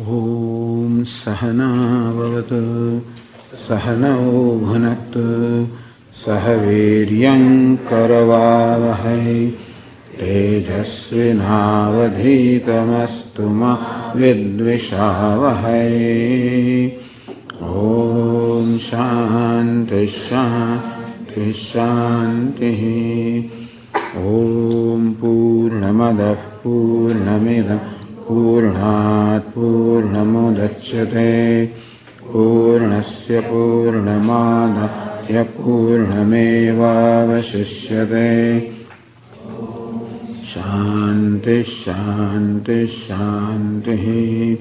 ॐ सहना भवतु, सहनौ भुनक्तु, सह वीर्यं करवावहै। तेजस्विनावधीतमस्तु मा विद्विषावहै। ॐ शान्तिशान्तिशान्तिः ॐ पूर्णमदः पूर्णमिदम्। पूर्णात् पूर्णमुदच्यते। पूर्णस्य पूर्णमादाय पूर्णमेवावशिष्यते शान्तिः शान्तिः शान्तिः।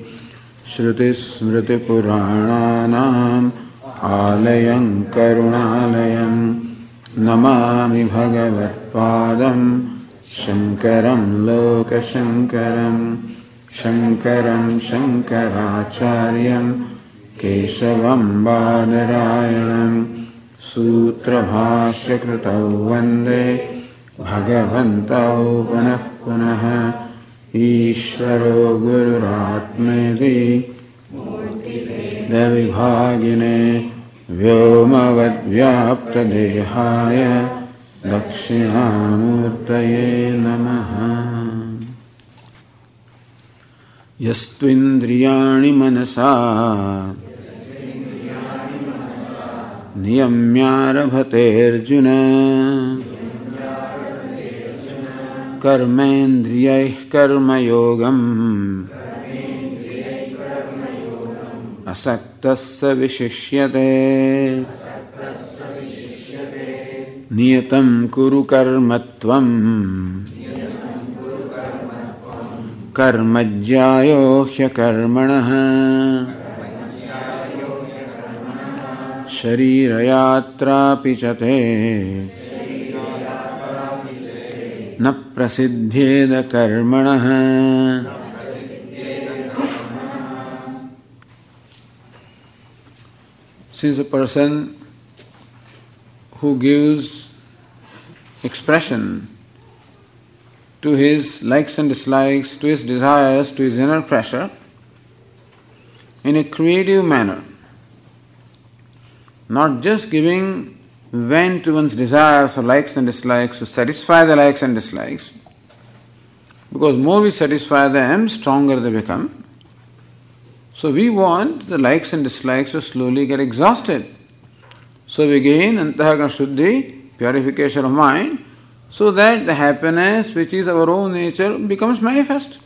श्रुतिस्मृतिपुराणानाम् आलयं, करुणालयं। नमामि भगवत्पादं, शङ्करं लोकशङ्करं शङ्करं शङ्कराचार्यं केशवं बादरायणं सूत्रभाष्यकृतौ वंदे भगवन्तौ पुनः पुनः ईश्वरो गुरुरात्मेति विभागिने व्योमवद्व्याप्तदेहाय दक्षिणामूर्तये नमः यस्त्विन्द्रियाणि मनसा। नियम्यारभतेऽर्जुन। कर्मेन्द्रियैः कर्मयोगम्। असक्तः विशिष्यते। नियतं कुरु कर्म त्वम् कर्मज्यायो ह्यकर्मणः शरीरयात्रापि च ते। न प्रसिद्ध्येद कर्मणः। Since a person who gives expression to his likes and dislikes, to his desires, to his inner pressure, in a creative manner, not just giving vent to one's desires or likes and dislikes to satisfy the likes and dislikes, because more we satisfy them, stronger they become. So we want the likes and dislikes to slowly get exhausted. So we gain antahkarana shuddhi, purification of mind, so that the happiness which is our own nature becomes manifest.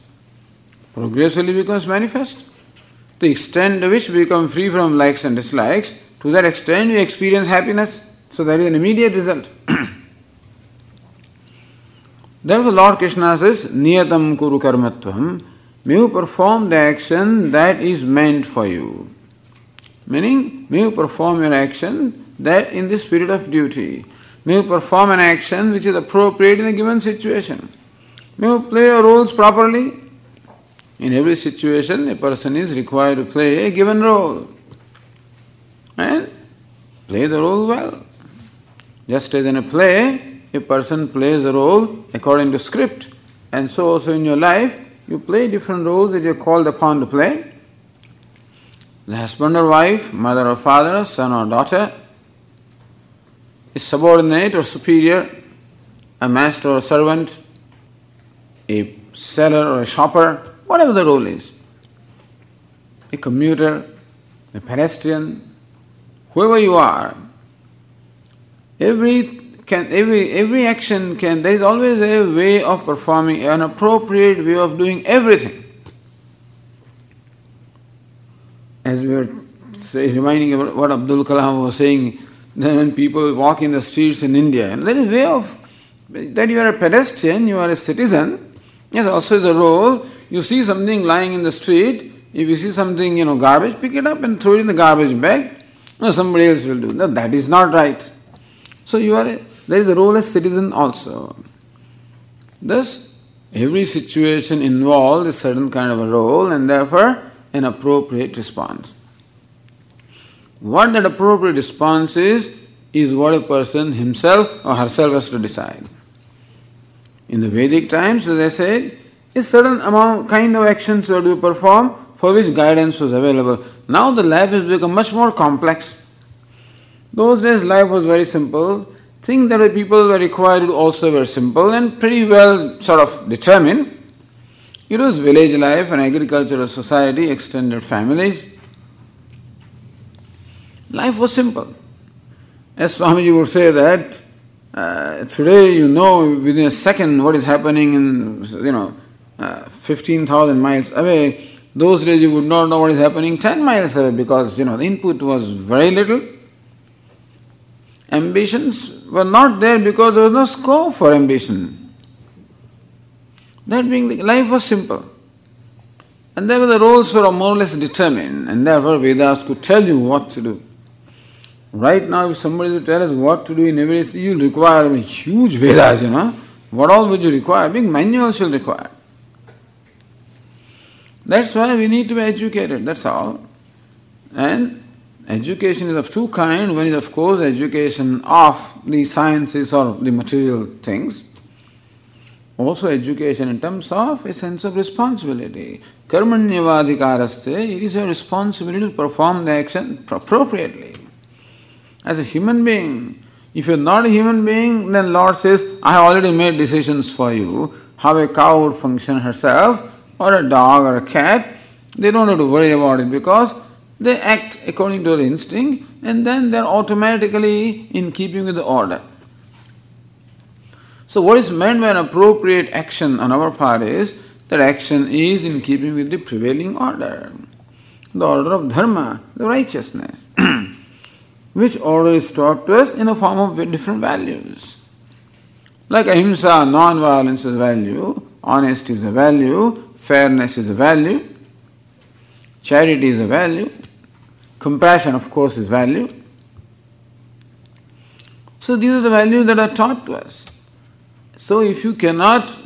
Progressively becomes manifest. The extent to which we become free from likes and dislikes, to that extent we experience happiness. So that is an immediate result. Therefore Lord Krishna says, Niyatam kuru karmatvam, may you perform the action that is meant for you. Meaning, may you perform your action that in the spirit of duty. May you perform an action which is appropriate in a given situation. May you play your roles properly. In every situation, a person is required to play a given role. And play the role well. Just as in a play, a person plays a role according to script. And so also in your life, you play different roles that you're called upon to play. The husband or wife, mother or father, son or daughter, a subordinate or superior, a master or a servant, a seller or a shopper, whatever the role is, a commuter, a pedestrian, whoever you are, every can every every action can there is always a way of performing an appropriate way of doing everything. As we were say, reminding about what Abdul Kalam was saying, that when people walk in the streets in India, and there is a way of that you are a pedestrian, you are a citizen. Yes, also is a role. You see something lying in the street, if you see something, you know, garbage, pick it up and throw it in the garbage bag. No, somebody else will do. No, that is not right. So you are a, there is a role as citizen also. Thus, every situation involves a certain kind of a role and therefore an appropriate response. What that appropriate response is, is what a person himself or herself has to decide. In the Vedic times, as I said, a certain amount kind of actions were to perform for which guidance was available. Now the life has become much more complex. Those days life was very simple. Things that people were required also were simple and pretty well sort of determined. It was village life and agricultural society, extended families. Life was simple. As Swamiji would say that uh, today you know within a second what is happening in you know uh, 15,000 miles away. Those days you would not know what is happening 10 miles away because you know the input was very little. Ambitions were not there because there was no scope for ambition. That being the, life was simple. And therefore the roles were more or less determined, and therefore Vedas could tell you what to do. Right now, if somebody will tell us what to do in every, you'll require a huge Vedas, you know. What all would you require? Big manuals you'll require. That's why we need to be educated, that's all. And education is of two kinds. One is, of course, education of the sciences or the material things. Also, education in terms of a sense of responsibility. Karmanyavadhikaraste, it is a responsibility to perform the action appropriately. As a human being, if you're not a human being, then Lord says, I have already made decisions for you how a cow would function herself, or a dog or a cat. They don't have to worry about it because they act according to their instinct and then they're automatically in keeping with the order. So, what is meant by an appropriate action on our part is that action is in keeping with the prevailing order, the order of dharma, the righteousness. Which order is taught to us in a form of different values. Like ahimsa, non-violence is a value, honesty is a value, fairness is a value, charity is a value, compassion of course is value. So these are the values that are taught to us. So if you cannot,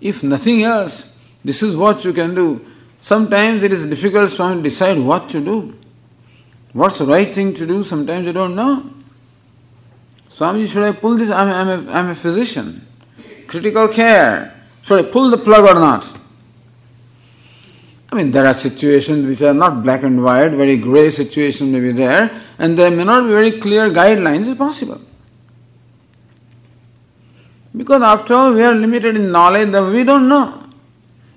if nothing else, this is what you can do. Sometimes it is difficult to decide what to do. What's the right thing to do? Sometimes you don't know. Swamiji, should I pull this? I'm, I'm, a, I'm a physician. Critical care. Should I pull the plug or not? I mean, there are situations which are not black and white, very grey situations may be there, and there may not be very clear guidelines. It's possible. Because after all, we are limited in knowledge that we don't know.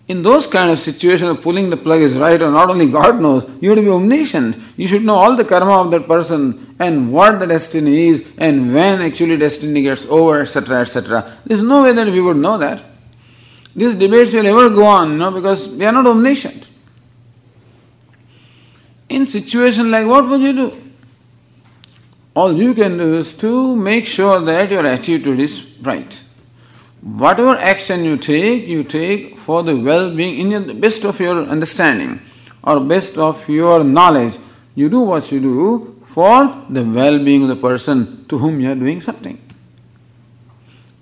In those kind of situations, of pulling the plug is right or not only God knows, you have to be omniscient. You should know all the karma of that person and what the destiny is and when actually destiny gets over, etc., etc. There's no way that we would know that. These debates will ever go on, you know, because we are not omniscient. In situation like what would you do? All you can do is to make sure that your attitude is right. Whatever action you take, you take for the well-being in the best of your understanding or best of your knowledge. You do what you do for the well-being of the person to whom you are doing something.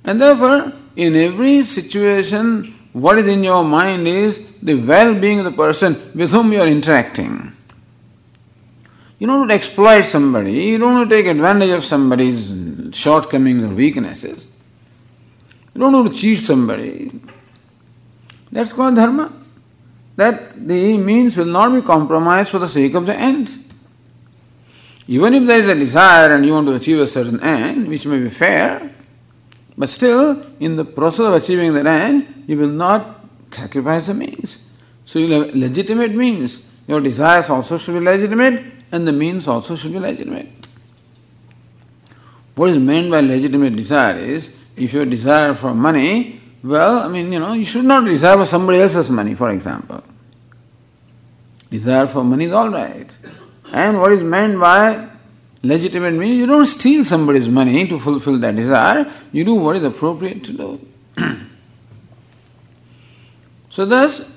And therefore, in every situation, what is in your mind is the well-being of the person with whom you are interacting. You don't exploit somebody, you don't take advantage of somebody's shortcomings or weaknesses. You don't want to cheat somebody. That's called dharma. That the means will not be compromised for the sake of the end. Even if there is a desire and you want to achieve a certain end, which may be fair, but still, in the process of achieving that end, you will not sacrifice the means. So you have legitimate means. Your desires also should be legitimate, and the means also should be legitimate. What is meant by legitimate desire is if you desire for money, well, I mean, you know, you should not desire for somebody else's money, for example. Desire for money is all right. And what is meant by legitimate means, you don't steal somebody's money to fulfill that desire, you do what is appropriate to do. so, thus,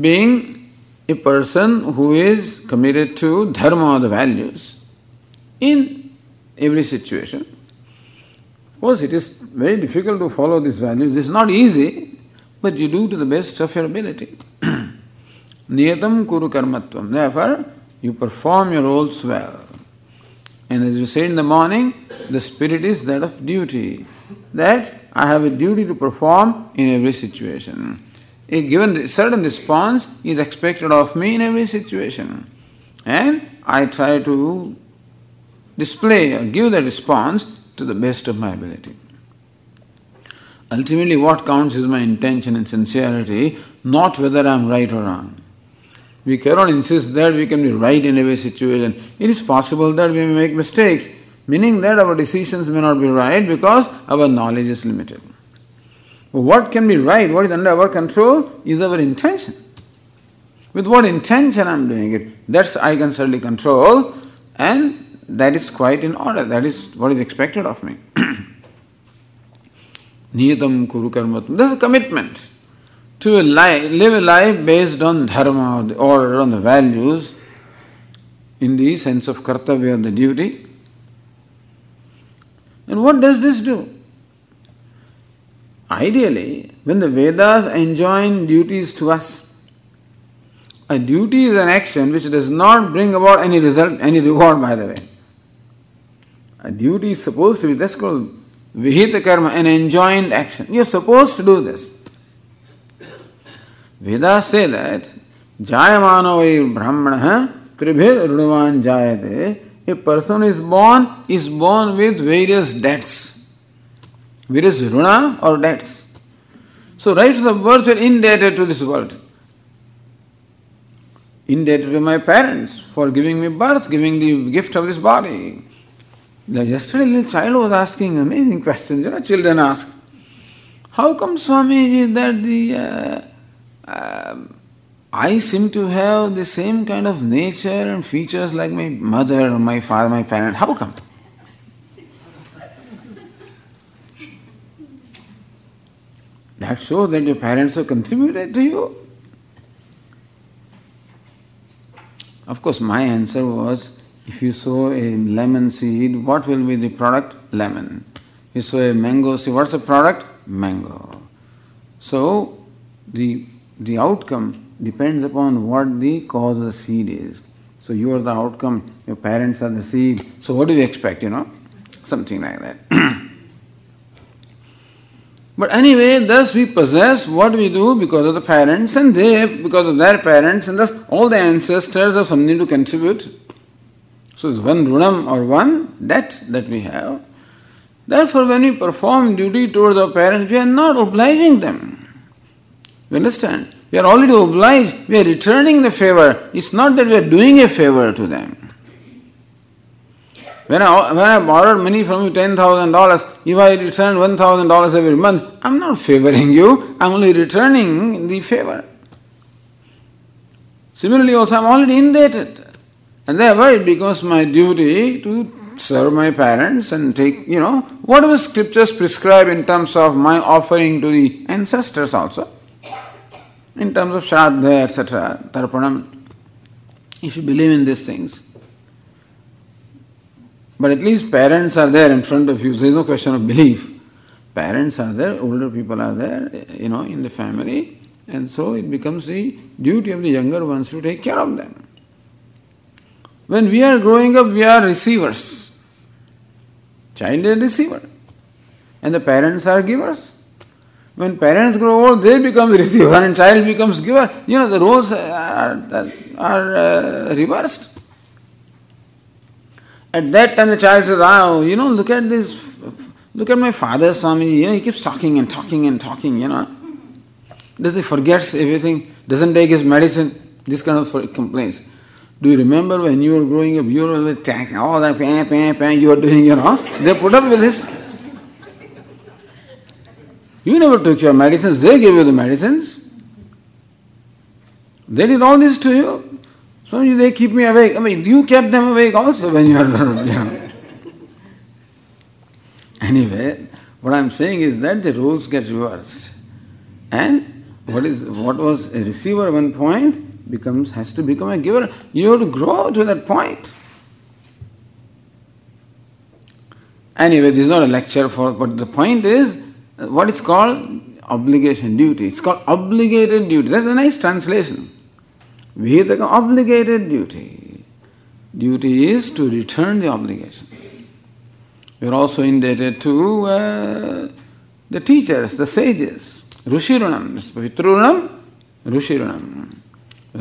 being a person who is committed to dharma, the values, in every situation, of course, it is very difficult to follow these values. It's not easy, but you do to the best of your ability. Niyatam kuru karmatvam. Therefore, you perform your roles well. And as you say in the morning, the spirit is that of duty. That I have a duty to perform in every situation. a given certain response is expected of me in every situation. And I try to display or give the response to the best of my ability. Ultimately, what counts is my intention and sincerity, not whether I am right or wrong. We cannot insist that we can be right in every situation. It is possible that we may make mistakes, meaning that our decisions may not be right because our knowledge is limited. What can be right, what is under our control, is our intention. With what intention I am doing it, that's I can certainly control, and that is quite in order. That is what is expected of me. Niyatam kuru karmatam. That's a commitment to a life, live a life based on dharma or on the values in the sense of kartavya, the duty. And what does this do? Ideally, when the Vedas enjoin duties to us, a duty is an action which does not bring about any result, any reward, by the way. A duty is supposed to be, that's called vihita karma, an enjoined action. You're supposed to do this. Vedas say that jayamano brahmana tribhir jayate. A person is born, is born with various debts. Various runa or debts. So right from the birth are indebted to this world. Indebted to my parents for giving me birth, giving the gift of this body. Yesterday, a little child was asking amazing questions. You know, children ask, "How come, Swami, that the uh, uh, I seem to have the same kind of nature and features like my mother or my father, my parent? How come?" That shows that your parents have contributed to you. Of course, my answer was if you sow a lemon seed, what will be the product? Lemon. If you sow a mango seed, what's the product? Mango. So, the, the outcome depends upon what the cause of the seed is. So, you are the outcome, your parents are the seed. So, what do you expect, you know? Something like that. But anyway, thus we possess what we do because of the parents, and they because of their parents, and thus all the ancestors have something to contribute. So it's one runam or one debt that we have. Therefore, when we perform duty towards our parents, we are not obliging them. You understand? We are already obliged, we are returning the favor. It's not that we are doing a favor to them. When I, when I borrowed money from you $10,000, if I return $1,000 every month, I'm not favoring you, I'm only returning the favor. Similarly, also, I'm already indebted. And therefore, it becomes my duty to serve my parents and take, you know, whatever scriptures prescribe in terms of my offering to the ancestors also, in terms of Shraddha, etc., Tarpanam. If you believe in these things, but at least parents are there in front of you, so there's no question of belief. Parents are there, older people are there, you know, in the family, and so it becomes the duty of the younger ones to take care of them. When we are growing up, we are receivers. Child is receiver. And the parents are givers. When parents grow old, they become receiver and child becomes giver. You know, the roles are, are uh, reversed. At that time, the child says, "Oh, you know, look at this. Look at my father, Swami. You know, he keeps talking and talking and talking. You know, does he forgets everything? Doesn't take his medicine? This kind of complaints. Do you remember when you were growing up? You were always talking all oh, that pan, pan, pan. You were doing. You know, they put up with this. You never took your medicines. They gave you the medicines. They did all this to you. So they keep me awake. I mean, you kept them awake also when you were, you know. Anyway, what I'm saying is that the rules get reversed. And what is what was a receiver one point becomes has to become a giver. You have to grow to that point. Anyway, this is not a lecture for but the point is what is called obligation duty. It's called obligated duty. That's a nice translation. Vihitaka obligated duty. Duty is to return the obligation. We are also indebted to uh, the teachers, the sages. Rushirunam, Pitrunam, Rushiranam.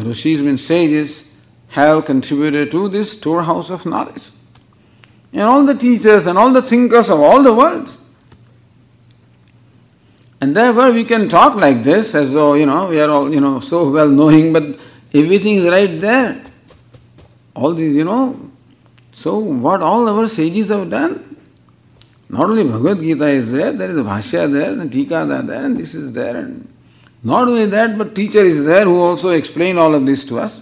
Rishis means sages have contributed to this storehouse of knowledge. And all the teachers and all the thinkers of all the world. And therefore we can talk like this as though, you know, we are all, you know, so well knowing, but everything is right there. All these, you know, so what all our sages have done, not only Bhagavad Gita is there, there is a Bhashya there, and Tika there, and this is there, and not only that, but teacher is there who also explained all of this to us.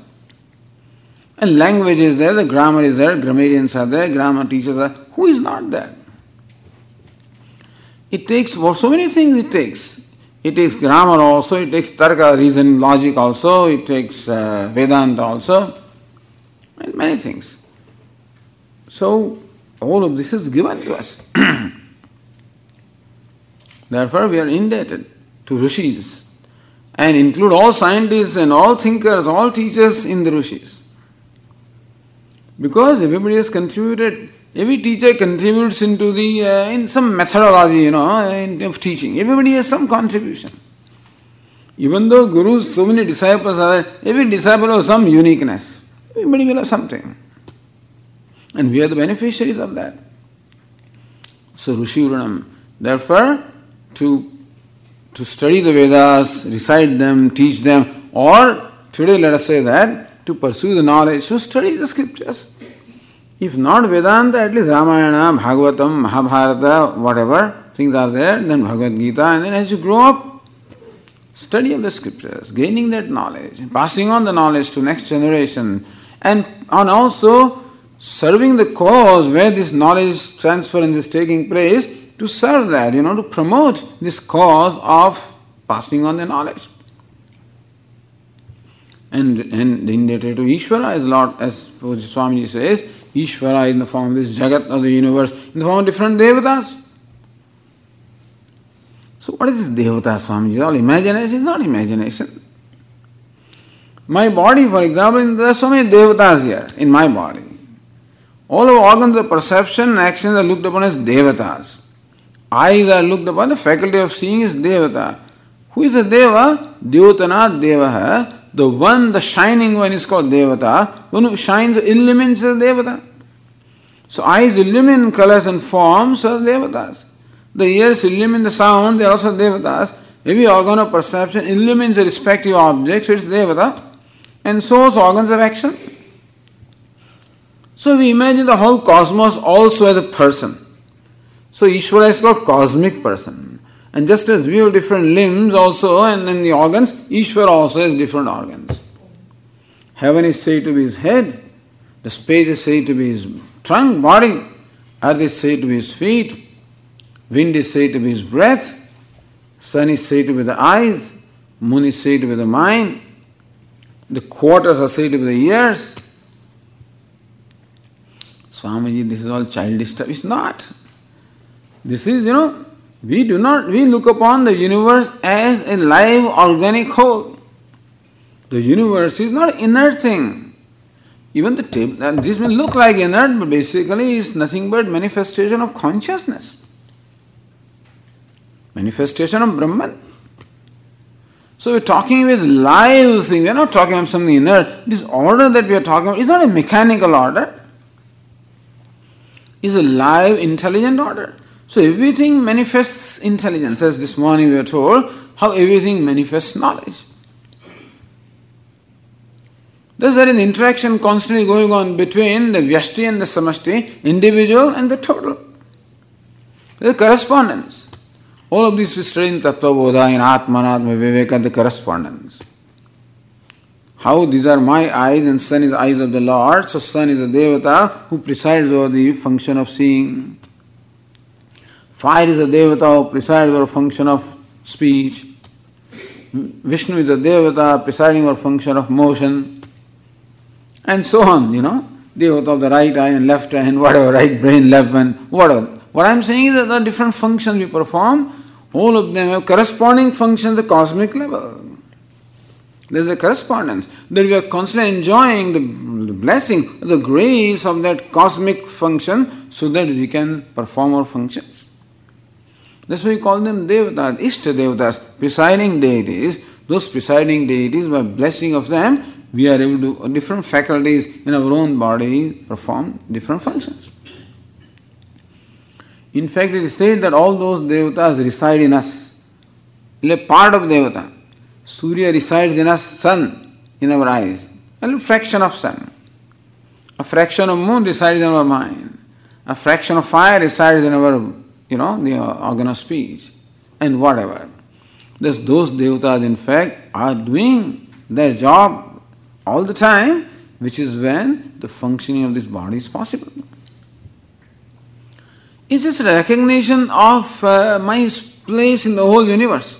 And language is there, the grammar is there, grammarians are there, grammar teachers are. Who is not there? It takes for so many things it takes. It takes grammar also, it takes tarka, reason, logic also, it takes uh, Vedanta also, and many things. So, all of this is given to us. Therefore, we are indebted to rishis and include all scientists and all thinkers, all teachers in the rishis. Because everybody has contributed, every teacher contributes into the, uh, in some methodology, you know, in, of teaching. Everybody has some contribution. Even though gurus, so many disciples are there, every disciple has some uniqueness. Everybody will have something. And we are the beneficiaries of that. So Rishi Uranam. Therefore, to to study the Vedas, recite them, teach them, or today let us say that to pursue the knowledge, to study the scriptures. If not Vedanta, at least Ramayana, Bhagavatam, Mahabharata, whatever things are there, then Bhagavad Gita, and then as you grow up, study of the scriptures, gaining that knowledge, passing on the knowledge to next generation, and on also serving the cause where this knowledge transfer and this taking place to serve that, you know, to promote this cause of passing on the knowledge. And, and indebted to Ishvara is Lord, as Swamiji says, Ishvara in the form of this Jagat of the universe, in the form of different devatas. So what is this devata, Swamiji? Is all imagination? It's not imagination. My body, for example, there are so many devatas here in my body. All of organs of perception and actions are looked upon as devatas. Eyes are looked upon, the faculty of seeing is devata. Who is the deva? Dyotana devaha. The one, the shining one is called devata. One who shines, illumines the devata. So eyes illumine colors and forms, so devatas. The ears illumine the sound, they are also devatas. Every organ of perception illumines the respective objects, so it's devata. And so is organs of action. So we imagine the whole cosmos also as a person. So Ishvara is called cosmic person. And just as we have different limbs also and then the organs, Ishvara also has different organs. Heaven is said to be his head, the space is said to be his trunk, body, earth is said to be his feet, wind is said to be his breath, sun is said to be the eyes, moon is said to be the mind, the quarters are said to be the ears, Swamiji, this is all childish stuff. It's not. This is, you know, we do not, we look upon the universe as a live organic whole. The universe is not inert thing. Even the table, this may look like inert, but basically it's nothing but manifestation of consciousness. Manifestation of Brahman. So we're talking with live thing. We're not talking about something inert. This order that we are talking about is not a mechanical order is a live, intelligent order. So everything manifests intelligence. As this morning we were told, how everything manifests knowledge. Thus there is an interaction constantly going on between the Vyashti and the Samashti, individual and the total. There is correspondence. All of these we study in Tattva Bodha, in Atman, Atma Viveka, the correspondence. How these are my eyes and sun is eyes of the Lord. So sun is a devata who presides over the function of seeing. Fire is a devata presides over function of speech. Vishnu is a devata presiding over function of motion. And so on, you know. Devata of the right eye and left eye and whatever, right brain, left brain, whatever. What I am saying is that the different functions we perform, all of them have corresponding functions at the cosmic level. There's a correspondence that we are constantly enjoying the blessing, the grace of that cosmic function so that we can perform our functions. That's why we call them devatas, ishta devatas, presiding deities, those presiding deities, by blessing of them, we are able to, uh, different faculties in our own body perform different functions. In fact, it is said that all those devatas reside in us. in A part of devata. Surya resides in us, sun in our eyes, a fraction of sun. A fraction of moon resides in our mind. A fraction of fire resides in our, you know, the organ of speech, and whatever. Thus, those devatas, in fact, are doing their job all the time, which is when the functioning of this body is possible. It's just recognition of uh, my place in the whole universe.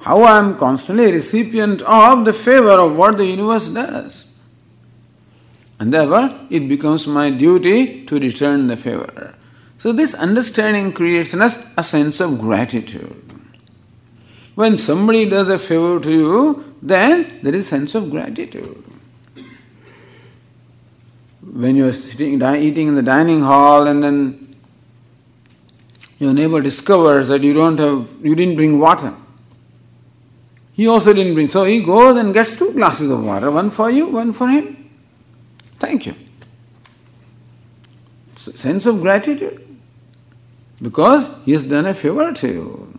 How I am constantly a recipient of the favor of what the universe does. And therefore, it becomes my duty to return the favor. So, this understanding creates in us a sense of gratitude. When somebody does a favor to you, then there is sense of gratitude. When you are sitting, eating in the dining hall, and then your neighbor discovers that you don't have, you didn't bring water. He also didn't bring, so he goes and gets two glasses of water, one for you, one for him. Thank you. Sense of gratitude. Because he has done a favor to you.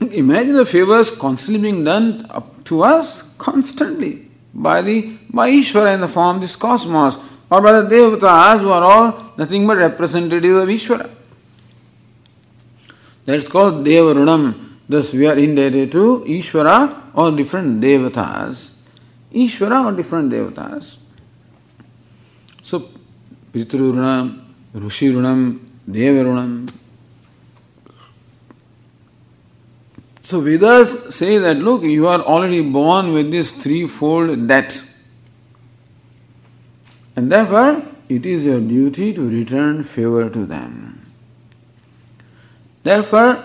Imagine the favors constantly being done to us constantly by the by Ishvara in the form of this cosmos, or by the devatas who are all nothing but representatives of Ishvara. That's called Devarunam. Thus we are indebted to Ishvara or different devatas. Ishvara or different devatas. So Pitrurunam, Rushirunam, Devarunam, So Vedas say that look, you are already born with this threefold debt. And therefore, it is your duty to return favor to them. Therefore,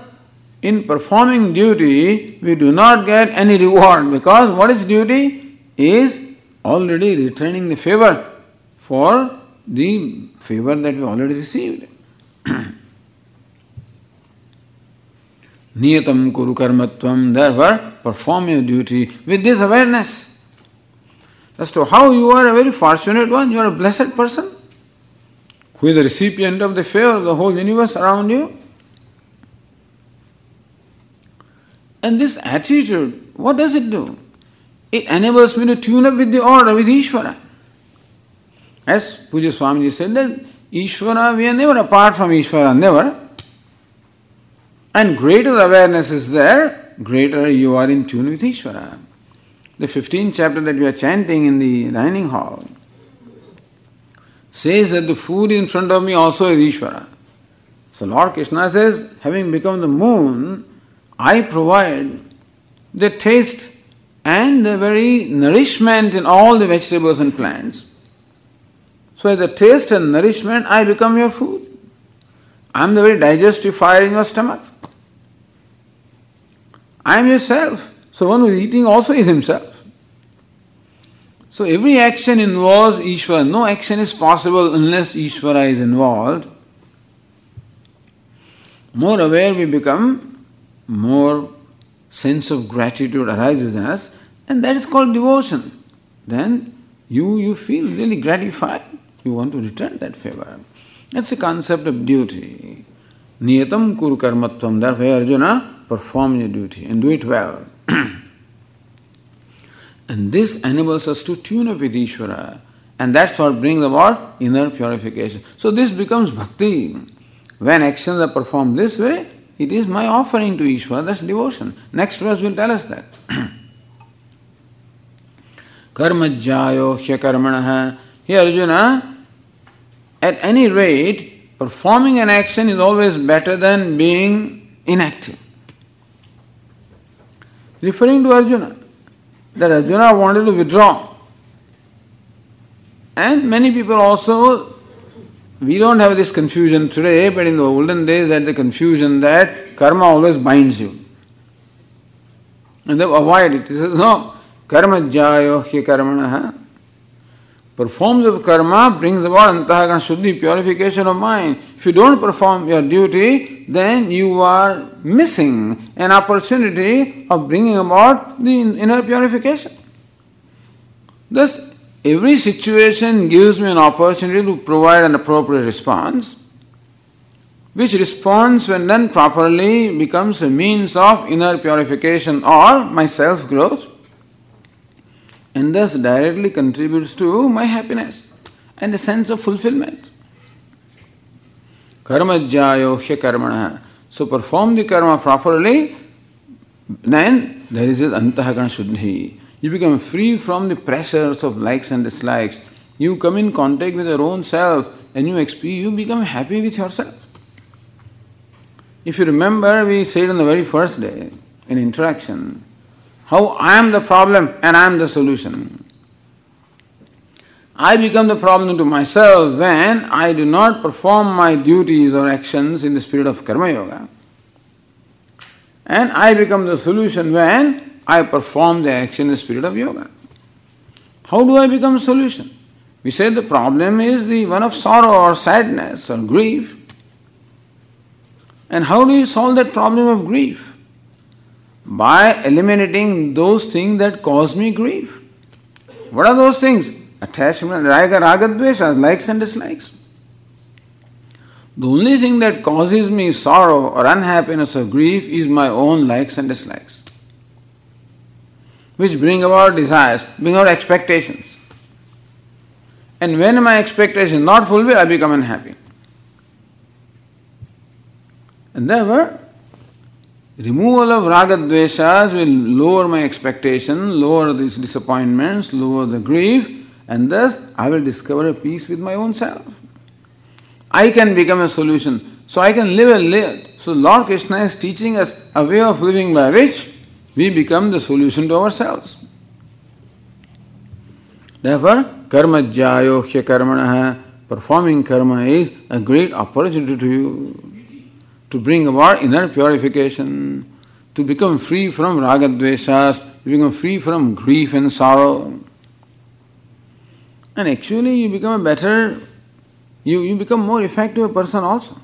in performing duty, we do not get any reward because what is duty? Is already returning the favor for the favor that we already received. Niyatam kuru karmatvam, therefore perform your duty with this awareness as to how you are a very fortunate one, you are a blessed person who is a recipient of the favor of the whole universe around you. And this attitude, what does it do? It enables me to tune up with the order, with Ishvara. As Pujya Swamiji said that Ishvara, we are never apart from Ishvara, never. And greater awareness is there, greater you are in tune with Ishvara. The 15th chapter that we are chanting in the dining hall says that the food in front of me also is Ishvara. So Lord Krishna says, having become the moon, I provide the taste and the very nourishment in all the vegetables and plants. So, the taste and nourishment, I become your food. I am the very digestive fire in your stomach. I am yourself. So one who is eating also is himself. So every action involves Ishvara. No action is possible unless Ishvara is involved. More aware we become, more sense of gratitude arises in us, and that is called devotion. Then you, you feel really gratified. You want to return that favor. That's the concept of duty. Niyatam kuru karmatvam. Therefore, Arjuna, perform your duty and do it well. and this enables us to tune up with Ishvara. And that's what brings about inner purification. So this becomes bhakti. When actions are performed this way, it is my offering to Ishvara, that's devotion. Next verse will tell us that. Karmajjayo hyakarmanaha. Here Arjuna, at any rate, performing an action is always better than being inactive referring to Arjuna. That Arjuna wanted to withdraw. And many people also, we don't have this confusion today, but in the olden days, had the confusion that karma always binds you. And they avoid it. He says, no, karma jayo hi karmana. Performs of karma brings about antahkarana shuddhi, purification of mind. If you don't perform your duty, then you are missing an opportunity of bringing about the inner purification. Thus, every situation gives me an opportunity to provide an appropriate response, which response, when done properly, becomes a means of inner purification or my self growth and thus directly contributes to my happiness and a sense of fulfillment. Karmajyayo karmana. So perform the karma properly, then there is this antahkarana shuddhi. You become free from the pressures of likes and dislikes. You come in contact with your own self and you experience, you become happy with yourself. If you remember, we said on the very first day in interaction, how I am the problem and I am the solution. I become the problem to myself when I do not perform my duties or actions in the spirit of Karma Yoga. And I become the solution when I perform the action in the spirit of yoga. How do I become solution? We said the problem is the one of sorrow or sadness or grief. And how do you solve that problem of grief? By eliminating those things that cause me grief. What are those things? Attachment, raga, raga, dvesha, likes and dislikes. The only thing that causes me sorrow or unhappiness or grief is my own likes and dislikes, which bring about desires, bring about expectations. And when my expectation is not fulfilled, I become unhappy. And therefore, Removal of ragadveshas will lower my expectation, lower these disappointments, lower the grief, and thus I will discover a peace with my own self. I can become a solution. So I can live a live. So Lord Krishna is teaching us a way of living by which we become the solution to ourselves. Therefore, karma jyohya karmana, performing karma is a great opportunity to you to bring about inner purification, to become free from ragadveshas, to become free from grief and sorrow. And actually, you become a better, you, you become more effective person also.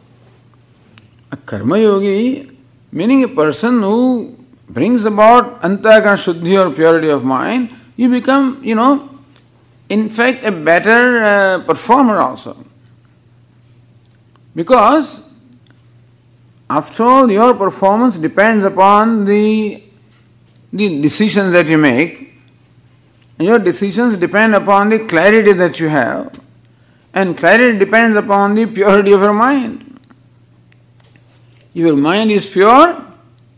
A karma yogi, meaning a person who brings about antahkarana shuddhi or purity of mind, you become, you know, in fact, a better uh, performer also. Because after all, your performance depends upon the, the decisions that you make. Your decisions depend upon the clarity that you have. And clarity depends upon the purity of your mind. If your mind is pure,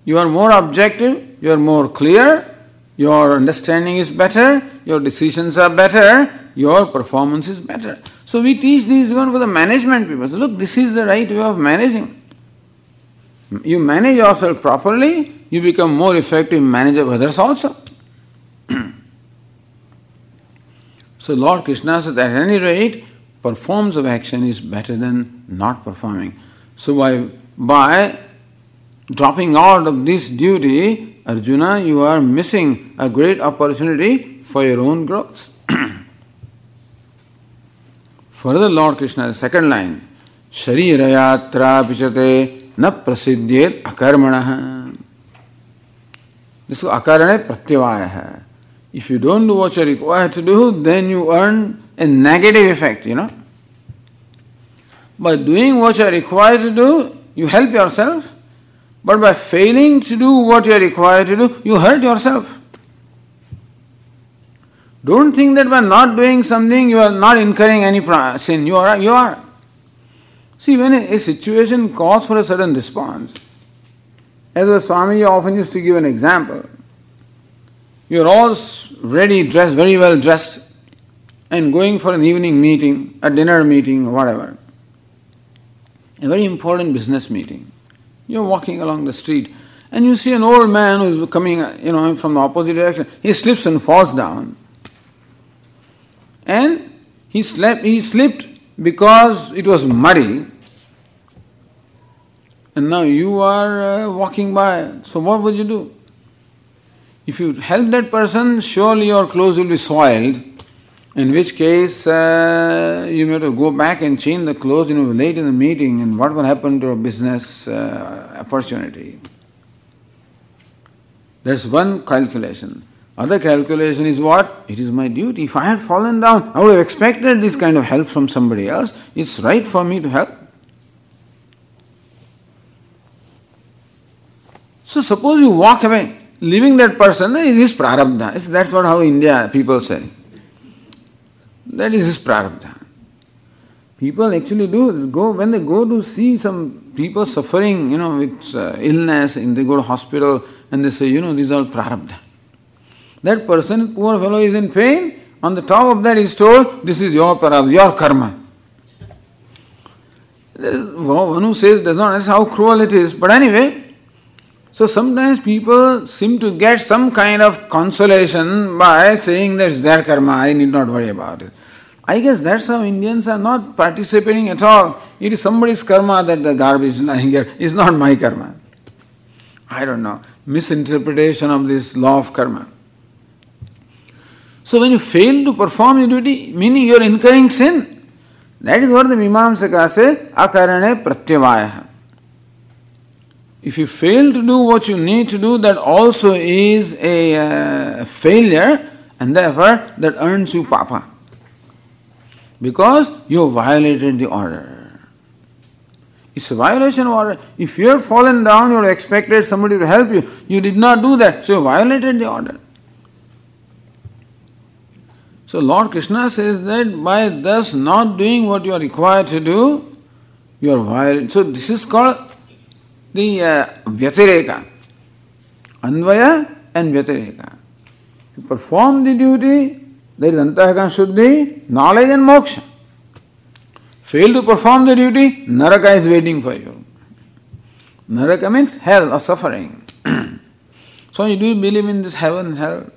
you are more objective, you are more clear, your understanding is better, your decisions are better, your performance is better. So we teach these even for the management people. So look, this is the right way of managing you manage yourself properly, you become more effective manager of others also. so Lord Krishna said at any rate, performs of action is better than not performing. So by by dropping out of this duty, Arjuna, you are missing a great opportunity for your own growth. Further, Lord Krishna, second line, Sharirayatra Pichate न प्रसिद्धेत अकर्मण। जिसको अकर्ण प्रत्यवाय है। If you don't do what require to do then you earn a negative effect you know by doing what are required to do you help yourself but by failing to do what you are required to do you hurt yourself don't think that by not doing something you are not incurring any sin you are you are See, when a, a situation calls for a certain response, as a Swami often used to give an example, you're all ready, dressed, very well dressed, and going for an evening meeting, a dinner meeting, whatever. A very important business meeting. You're walking along the street and you see an old man who's coming, uh, you know, from the opposite direction. He slips and falls down. And he slept, he slipped because it was muddy and now you are uh, walking by. So what would you do? If you help that person, surely your clothes will be soiled, In which case, uh, you may have to go back and change the clothes, you know, late in the meeting, and what will happen to a business uh, opportunity? That's one calculation. Other calculation is what? It is my duty. If I had fallen down, I would have expected this kind of help from somebody else. It's right for me to help. So suppose you walk away, leaving that person, is his prarabdha. That's what how India people say. That is his prarabdha. People actually do go when they go to see some people suffering, you know, with uh, illness, and they go to hospital and they say, you know, these are all prarabdha. That person, poor fellow, is in pain. On the top of that, that, is told, this is your prarabdha, your karma. One who says does not know how cruel it is, but anyway, so sometimes people seem to get some kind of consolation by saying that it's their karma, I need not worry about it. I guess that's how Indians are not participating at all. It is somebody's karma that the garbage is lying here. It's not my karma. I don't know. Misinterpretation of this law of karma. So when you fail to perform your duty, meaning you are incurring sin. That is what the Mimamsaka says, akarane pratyavaya. If you fail to do what you need to do, that also is a uh, failure and therefore that earns you papa because you violated the order. It's a violation of order. If you have fallen down, you expected somebody to help you. You did not do that, so you violated the order. So Lord Krishna says that by thus not doing what you are required to do, you are violating. So this is called the uh, Vyatireka. Anvaya and Vyatireka. You perform the duty, there is antahkarana shuddhi, knowledge and moksha. Fail to perform the duty, naraka is waiting for you. Naraka means hell or suffering. so you do believe in this heaven and hell?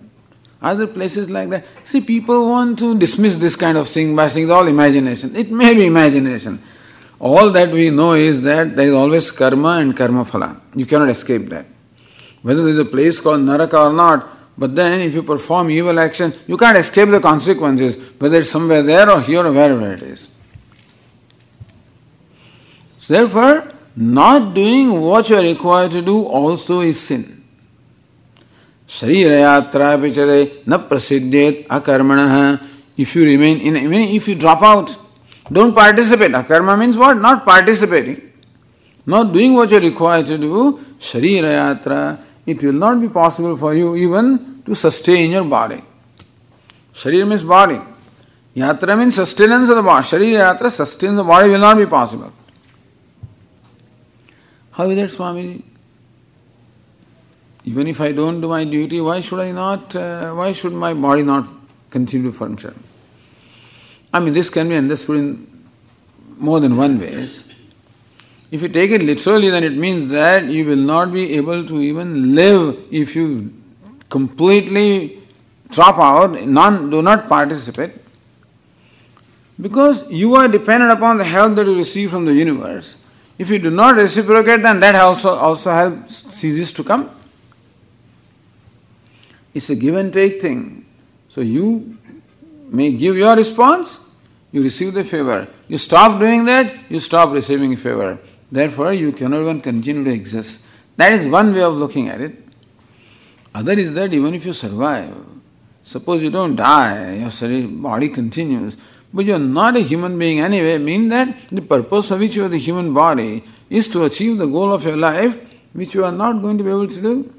Other places like that. See, people want to dismiss this kind of thing by saying it's all imagination. It may be imagination. All that we know is that there is always karma and karma phala. You cannot escape that. Whether there is a place called Naraka or not, but then, if you perform evil action, you can't escape the consequences, whether it's somewhere there or here or wherever it is. So therefore, not doing what you are required to do also is sin. Pichare na prasiddhet akarmana. If you remain in, even if you drop out, don't participate. Akarma means what? Not participating. Not doing what you are required to do. Sharirayatra it will not be possible for you even to sustain your body. Sharir means body. Yatra means sustenance of the body. Sharir yatra sustains the body will not be possible. How is that, Swami? Even if I don't do my duty, why should I not? Uh, why should my body not continue to function? I mean, this can be understood in more than one ways. If you take it literally, then it means that you will not be able to even live if you completely drop out, non, do not participate. Because you are dependent upon the help that you receive from the universe. If you do not reciprocate, then that also, also help ceases to come. It's a give and take thing. So you may give your response, you receive the favor. You stop doing that, you stop receiving favor. Therefore, you cannot even continue to exist. That is one way of looking at it. Other is that even if you survive, suppose you don't die, your body continues, but you are not a human being anyway, mean that the purpose for which you are the human body is to achieve the goal of your life, which you are not going to be able to do.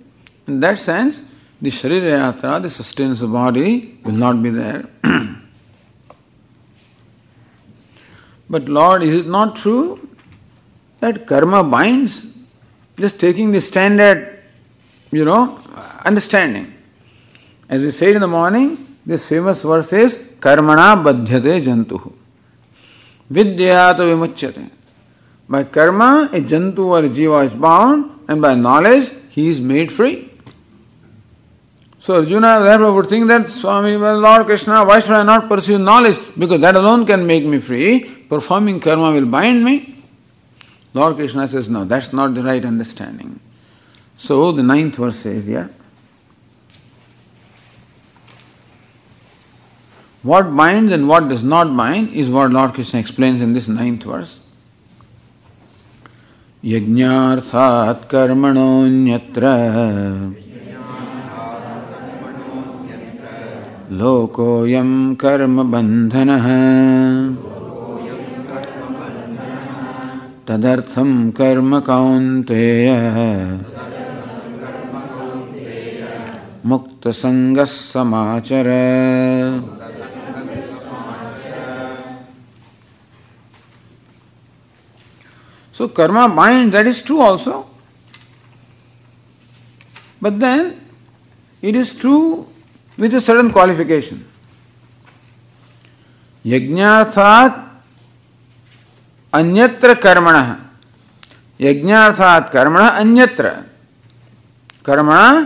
In that sense, the Sharira Yatra, the sustenance of body, will not be there. but Lord, is it not true that karma binds, just taking the standard, you know, understanding. As we said in the morning, this famous verse is Karmana Badhyate Jantu. Vidyata Vimuchyate. By karma, a Jantu or a Jiva is bound, and by knowledge, he is made free. So Arjuna therefore would think that Swami, well, Lord Krishna, why should I not pursue knowledge? Because that alone can make me free. Performing karma will bind me. Lord Krishna says, no, that's not the right understanding. So the ninth verse says here, What binds and what does not bind is what Lord Krishna explains in this ninth verse. यज्ञार्थात् कर्मणोऽन्यत्र लोकोयम कर्म बंधन तदर्थ कर्म कौंतेय मुक्त संग समाचर। So karma bind that is true also but then it is true with a certain qualification. यज्ञार्थात अन्यत्र कर्मण यज्ञार्थात कर्मण अन्यत्र कर्मण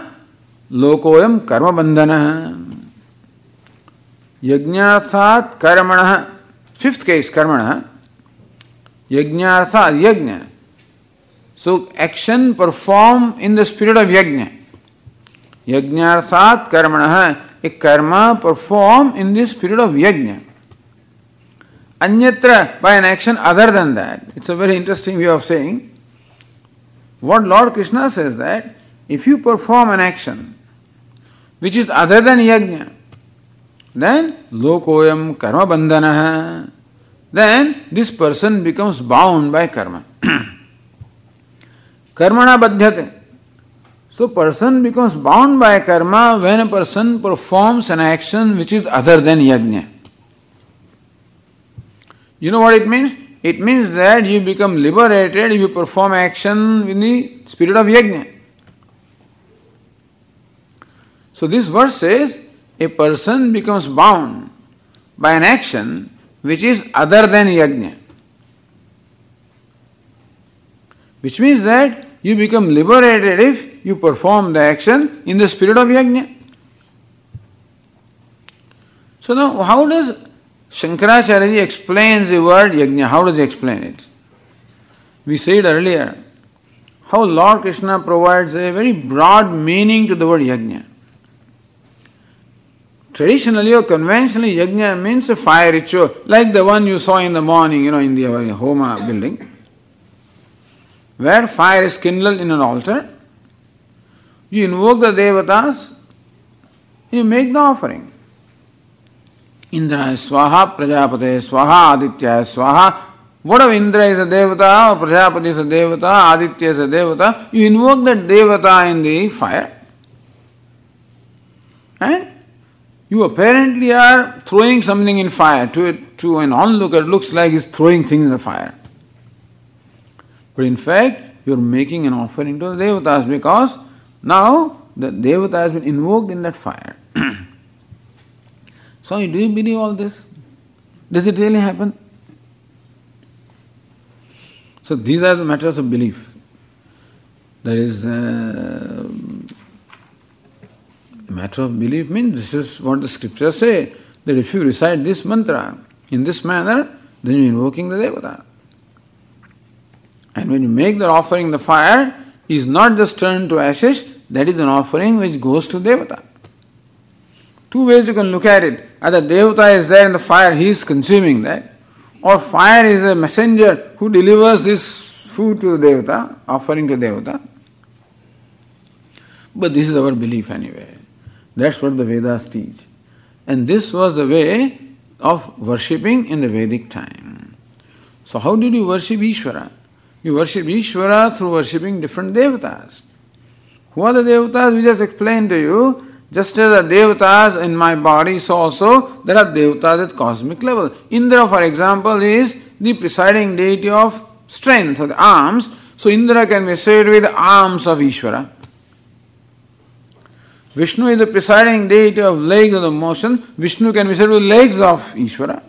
लोकोयम कर्म बंधन यज्ञार्थात कर्मण फिफ्थ केस कर्मण यज्ञार्थ यज्ञ so action perform in the spirit of यज्ञ यज्ञार्थात कर्मण। है ए कर्म perform in this period of यज्ञ। अन्यत्र by an action other than that it's a very interesting way of saying what lord Krishna says that if you perform an action which is other than यज्ञ then लोकोयम कर्म बंधन है then this person becomes bound by कर्म कर्मणा बद्धते So person becomes bound by karma when a person performs an action which is other than yajna. You know what it means? It means that you become liberated if you perform action in the spirit of yajna. So this verse says a person becomes bound by an action which is other than yajna. Which means that you become liberated if you perform the action in the spirit of yajna. So now, how does Shankaracharya explains the word yajna? How does he explain it? We said earlier how Lord Krishna provides a very broad meaning to the word yajna. Traditionally or conventionally, yajna means a fire ritual, like the one you saw in the morning, you know, in the Homa building, where fire is kindled in an altar. You invoke the devatas, you make the offering. Indra is swaha, prajapate swaha, aditya swaha. Whatever Indra is a devata, or Prajapati is a devata, Aditya is a devata, you invoke that devata in the fire. And you apparently are throwing something in fire. To, it, to an onlooker, looks like he's throwing things in the fire. But in fact, you're making an offering to the devatas because now the devata has been invoked in that fire. so, do you believe all this? Does it really happen? So, these are the matters of belief. There is. Uh, matter of belief means this is what the scriptures say that if you recite this mantra in this manner, then you're invoking the Devata. And when you make the offering, the fire is not just turned to ashes, that is an offering which goes to Devata. Two ways you can look at it. Either Devata is there in the fire, he is consuming that, or fire is a messenger who delivers this food to the Devata, offering to Devata. But this is our belief anyway. That's what the Vedas teach. And this was the way of worshipping in the Vedic time. So, how did you worship Ishvara? You worship Ishvara through worshipping different devatas. Who are the devatas? We just explained to you. Just as the devatas in my body, so also there are devatas at cosmic level. Indra, for example, is the presiding deity of strength, of the arms. So Indra can be said with the arms of Ishvara. Vishnu is the presiding deity of legs of the motion. Vishnu can be said with legs of Ishvara.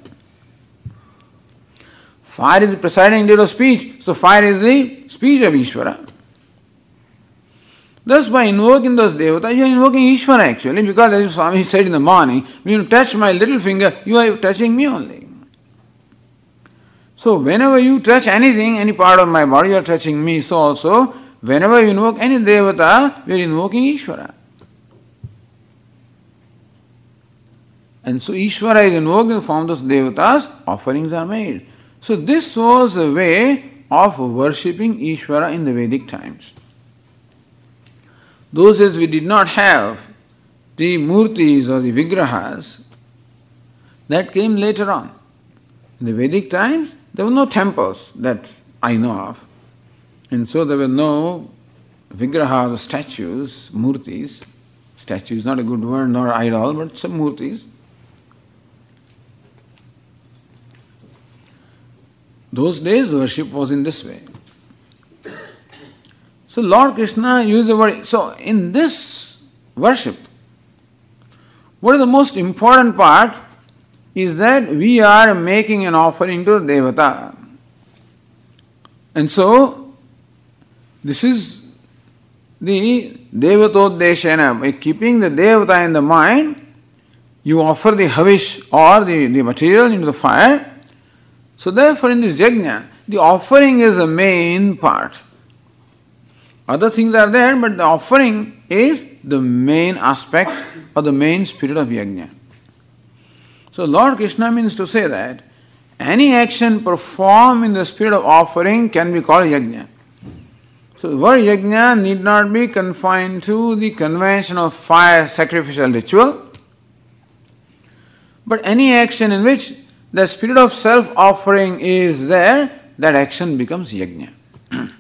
Fire is the presiding deity of speech, so fire is the speech of Ishvara. Thus, by invoking those devatas, you are invoking Ishvara actually, because as Swami said in the morning, when you touch my little finger, you are touching me only. So, whenever you touch anything, any part of my body, you are touching me. So, also, whenever you invoke any devata, you are invoking Ishvara. And so Ishvara is invoked in the form of those devatas, offerings are made. So this was a way of worshipping Ishvara in the Vedic times. Those days we did not have the murtis or the vigrahas. That came later on. In the Vedic times, there were no temples that I know of. And so there were no vigrahas, statues, murtis. Statue is not a good word, nor idol, but some murtis. Those days worship was in this way. So Lord Krishna used the word. So in this worship, what is the most important part is that we are making an offering to Devata. And so this is the Devatodeshana. By keeping the Devata in the mind, you offer the havish or the, the material into the fire so therefore in this yajna, the offering is the main part. Other things are there, but the offering is the main aspect or the main spirit of yajna. So Lord Krishna means to say that any action performed in the spirit of offering can be called yajna. So the word yajna need not be confined to the convention of fire sacrificial ritual, but any action in which the spirit of self offering is there, that action becomes yajna.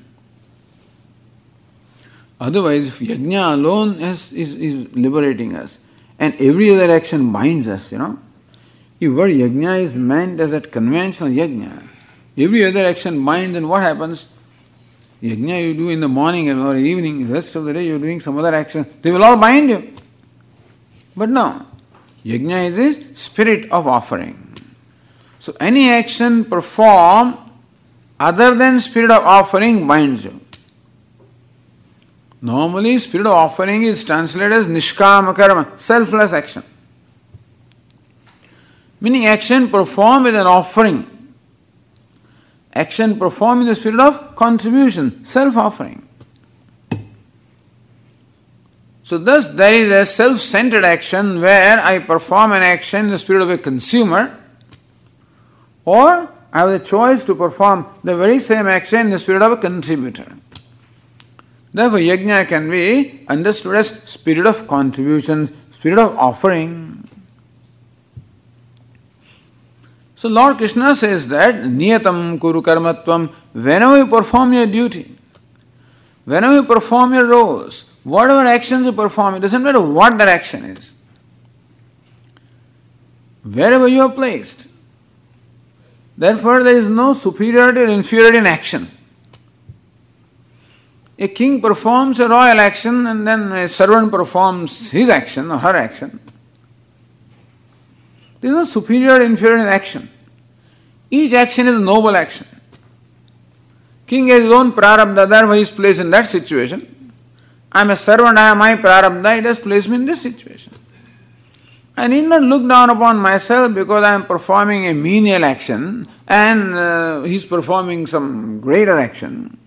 Otherwise, if yajna alone is, is, is liberating us, and every other action binds us, you know. If word yajna is meant as that conventional yajna, every other action binds, then what happens? Yajna you do in the morning or evening, rest of the day you're doing some other action, they will all bind you. But no, yajna is the spirit of offering. So any action performed other than spirit of offering binds you. Normally, spirit of offering is translated as nishkama karma, selfless action. Meaning action performed with an offering. Action performed in the spirit of contribution, self offering. So, thus, there is a self centered action where I perform an action in the spirit of a consumer or I have the choice to perform the very same action in the spirit of a contributor. Therefore, yajna can be understood as spirit of contribution, spirit of offering. So Lord Krishna says that niyatam kuru karmatvam, whenever you perform your duty, whenever you perform your roles, whatever actions you perform, it doesn't matter what that action is. Wherever you are placed, Therefore, there is no superiority or inferiority in action. A king performs a royal action and then a servant performs his action or her action. There is no superior or inferior in action. Each action is a noble action. King has his own prarabdha, therefore he is placed in that situation. I am a servant, I am my prarabdha, it has placed me in this situation. I need not look down upon myself because I am performing a menial action and uh, he is performing some greater action.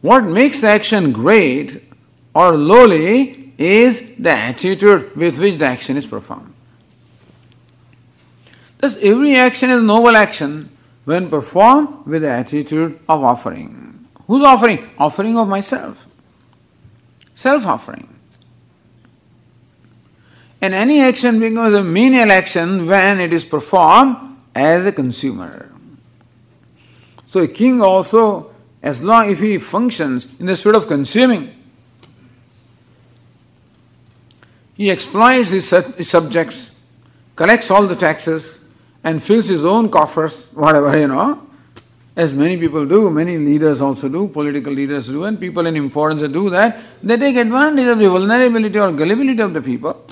What makes the action great or lowly is the attitude with which the action is performed. Thus, every action is noble action when performed with the attitude of offering. Who's offering? Offering of myself. Self offering. And any action becomes a menial action when it is performed as a consumer. So a king also, as long if he functions in the spirit of consuming, he exploits his, his subjects, collects all the taxes, and fills his own coffers, whatever, you know, as many people do, many leaders also do, political leaders do, and people in importance do that. They take advantage of the vulnerability or gullibility of the people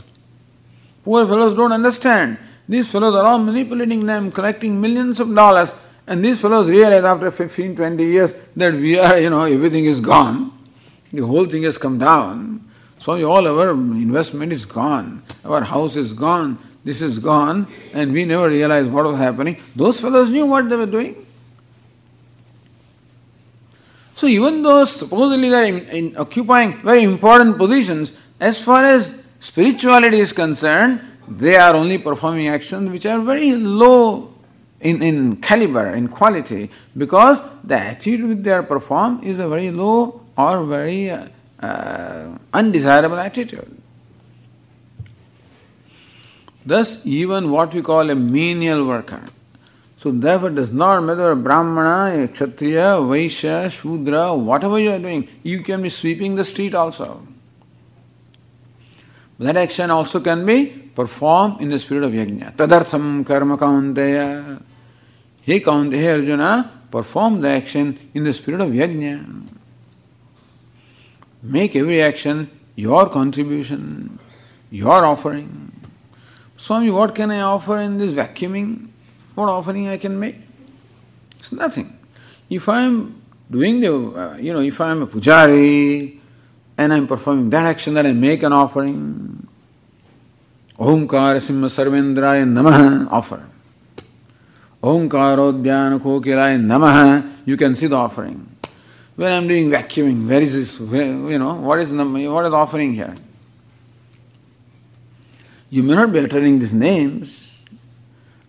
Poor fellows don't understand. These fellows are all manipulating them, collecting millions of dollars, and these fellows realize after 15, 20 years that we are, you know, everything is gone. The whole thing has come down. So all our investment is gone. Our house is gone. This is gone. And we never realized what was happening. Those fellows knew what they were doing. So even though supposedly they are in, in occupying very important positions, as far as spirituality is concerned, they are only performing actions which are very low in, in caliber, in quality, because the attitude which they are perform is a very low or very uh, uh, undesirable attitude. Thus, even what we call a menial worker, so therefore does not matter Brahmana, Kshatriya, Vaishya, Shudra, whatever you are doing, you can be sweeping the street also. That action also can be performed in the spirit of yajna. Tadartham karma kaunteya. He kaunteya Arjuna, perform the action in the spirit of yajna. Make every action your contribution, your offering. Swami, what can I offer in this vacuuming? What offering I can make? It's nothing. If I am doing the, uh, you know, if I am a pujari and I am performing that action, that I make an offering. Omkar Simha Sarvendraya Namaha offer. Omkarodhyana Kokilaya Namaha, you can see the offering. When I'm doing vacuuming, where is this? Where, you know, what is what is offering here? You may not be uttering these names.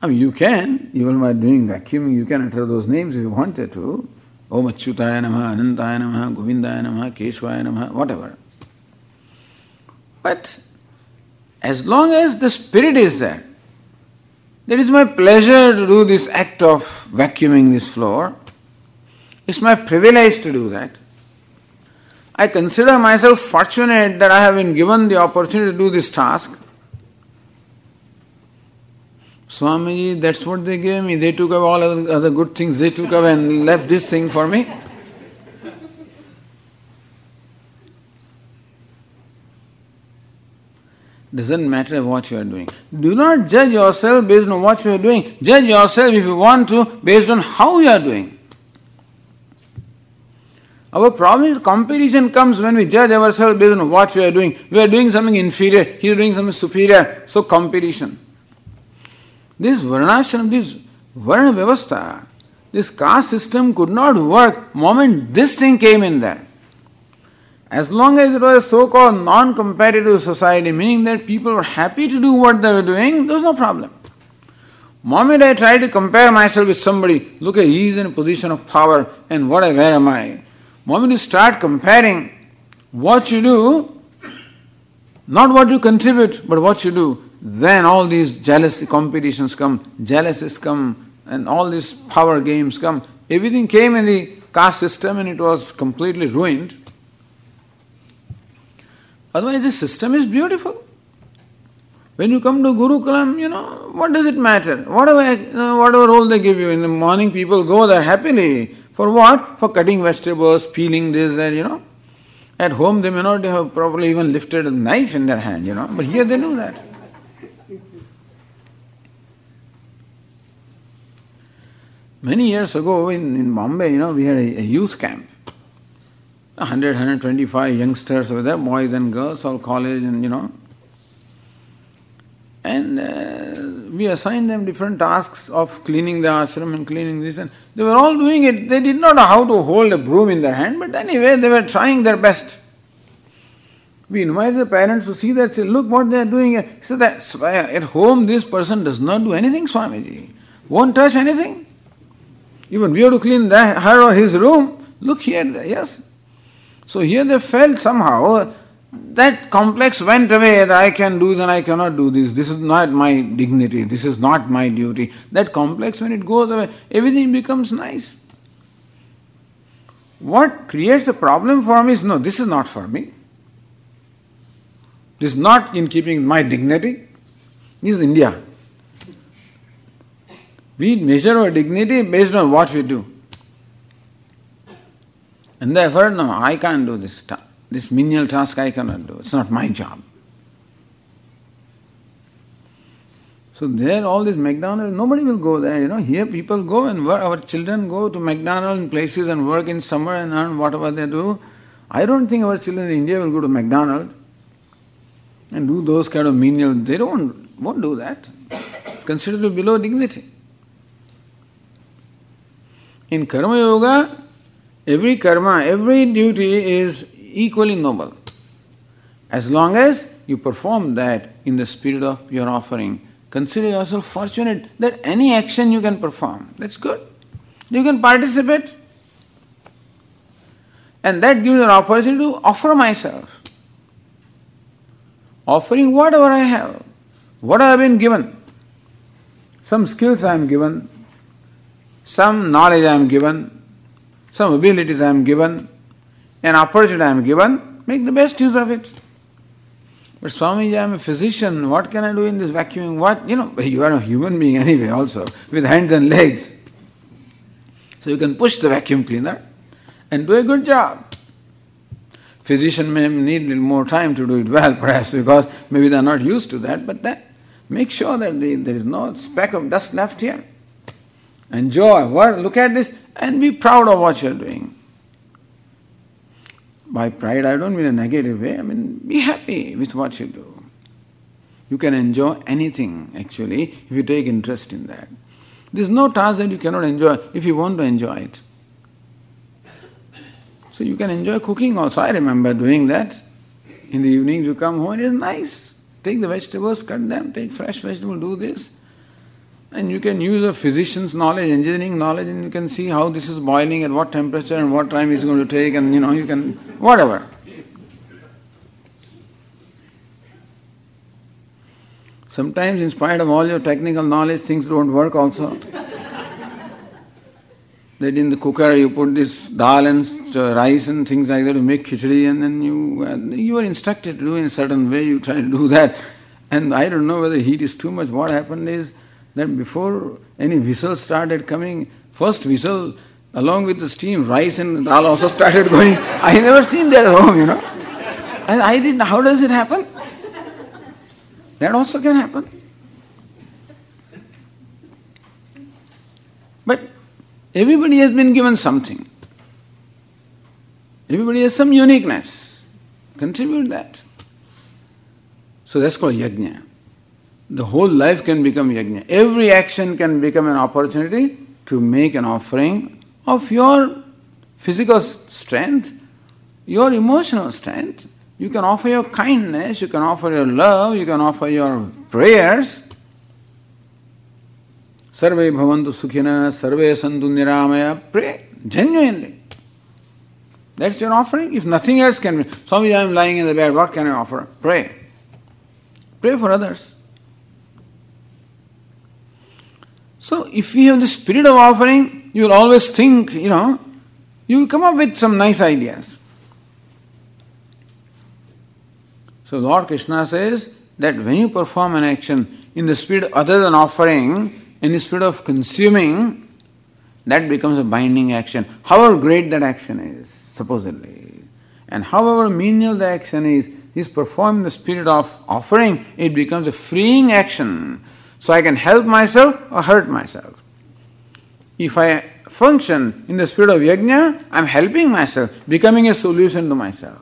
I mean, you can, even by doing vacuuming, you can utter those names if you wanted to. Om Achyutaya Namaha, Anantaya Namaha, Govindaya Namaha, Keshavaya Namaha, whatever. But as long as the spirit is there, it is my pleasure to do this act of vacuuming this floor. It's my privilege to do that. I consider myself fortunate that I have been given the opportunity to do this task. Swamiji, that's what they gave me. They took away all other good things, they took away and left this thing for me. Doesn't matter what you are doing. Do not judge yourself based on what you are doing. Judge yourself if you want to based on how you are doing. Our problem is competition comes when we judge ourselves based on what we are doing. We are doing something inferior, he is doing something superior. So competition. This varnashram, this varna vyavastha, this caste system could not work moment this thing came in there. As long as it was a so-called non-competitive society, meaning that people were happy to do what they were doing, there was no problem. Moment I try to compare myself with somebody, look at he is in a position of power and what where am I? Moment you start comparing what you do, not what you contribute, but what you do, then all these jealousy competitions come, jealousies come, and all these power games come. Everything came in the caste system and it was completely ruined. Otherwise, the system is beautiful. When you come to Gurukulam, you know, what does it matter? Whatever, uh, whatever role they give you, in the morning people go there happily. For what? For cutting vegetables, peeling this, that, you know. At home they may not have probably even lifted a knife in their hand, you know, but here they do that. Many years ago in, in Bombay, you know, we had a, a youth camp. 100, 125 youngsters over there, boys and girls, all college and you know. And uh, we assigned them different tasks of cleaning the ashram and cleaning this, and they were all doing it. They did not know how to hold a broom in their hand, but anyway, they were trying their best. We invited the parents to see that, say, look what they are doing. Said that at home this person does not do anything, Swamiji. Won't touch anything. Even we have to clean the, her or his room. Look here, yes. So here they felt somehow oh, that complex went away that I can do this and I cannot do this. This is not my dignity. This is not my duty. That complex, when it goes away, everything becomes nice. What creates a problem for me is no, this is not for me. This is not in keeping my dignity. This is India. We measure our dignity based on what we do. And therefore, no, I can't do this ta- this menial task I cannot do. It's not my job. So there, all this McDonald's, nobody will go there. You know, here people go and work. Our children go to McDonald's in places and work in summer and earn whatever they do. I don't think our children in India will go to McDonald's and do those kind of menial. They don't won't do that. Considered below dignity. In Karma Yoga, every karma, every duty is equally noble. As long as you perform that in the spirit of your offering. Consider yourself fortunate that any action you can perform. That's good. You can participate. And that gives an opportunity to offer myself. Offering whatever I have, what I have been given. Some skills I am given, some knowledge I am given, some abilities I am given, an opportunity I am given, make the best use of it. But Swamiji, I am a physician, what can I do in this vacuuming? What? You know, you are a human being anyway, also, with hands and legs. So you can push the vacuum cleaner and do a good job. Physician may need little more time to do it well, perhaps because maybe they are not used to that, but that, make sure that the, there is no speck of dust left here. Enjoy, what, look at this, and be proud of what you are doing. By pride, I don't mean a negative way, I mean be happy with what you do. You can enjoy anything actually if you take interest in that. There's no task that you cannot enjoy if you want to enjoy it. So you can enjoy cooking also. I remember doing that. In the evening you come home, it is nice. Take the vegetables, cut them, take fresh vegetable, do this. And you can use a physician's knowledge, engineering knowledge, and you can see how this is boiling, at what temperature, and what time it's going to take, and you know, you can, whatever. Sometimes, in spite of all your technical knowledge, things don't work also that in the cooker you put this dal and rice and things like that, to make khichdi, and then you uh, you are instructed to do in a certain way. You try to do that, and I don't know whether heat is too much. What happened is that before any whistle started coming, first whistle along with the steam, rice and dal also started going. I never seen that at home, you know, and I didn't. How does it happen? That also can happen. But Everybody has been given something. Everybody has some uniqueness. Contribute that. So that's called yajna. The whole life can become yajna. Every action can become an opportunity to make an offering of your physical strength, your emotional strength. You can offer your kindness, you can offer your love, you can offer your prayers, Sarve bhavantu sukhina, sarve santu niramaya. Pray genuinely. That's your offering. If nothing else can be, Swami, I am lying in the bed, what can I offer? Pray. Pray for others. So, if you have the spirit of offering, you will always think, you know, you will come up with some nice ideas. So, Lord Krishna says that when you perform an action in the spirit other than offering, in the spirit of consuming, that becomes a binding action. However great that action is, supposedly, and however menial the action is, is performed in the spirit of offering, it becomes a freeing action. So I can help myself or hurt myself. If I function in the spirit of yajna, I'm helping myself, becoming a solution to myself.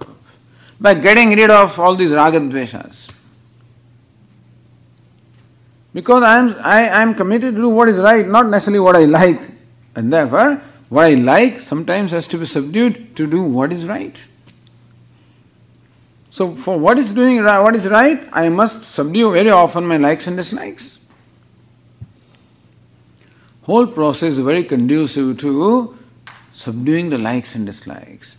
By getting rid of all these ragadveshas. Because I am, I, I am committed to do what is right, not necessarily what I like. And therefore, what I like sometimes has to be subdued to do what is right. So, for what is doing what is right, I must subdue very often my likes and dislikes. Whole process is very conducive to subduing the likes and dislikes.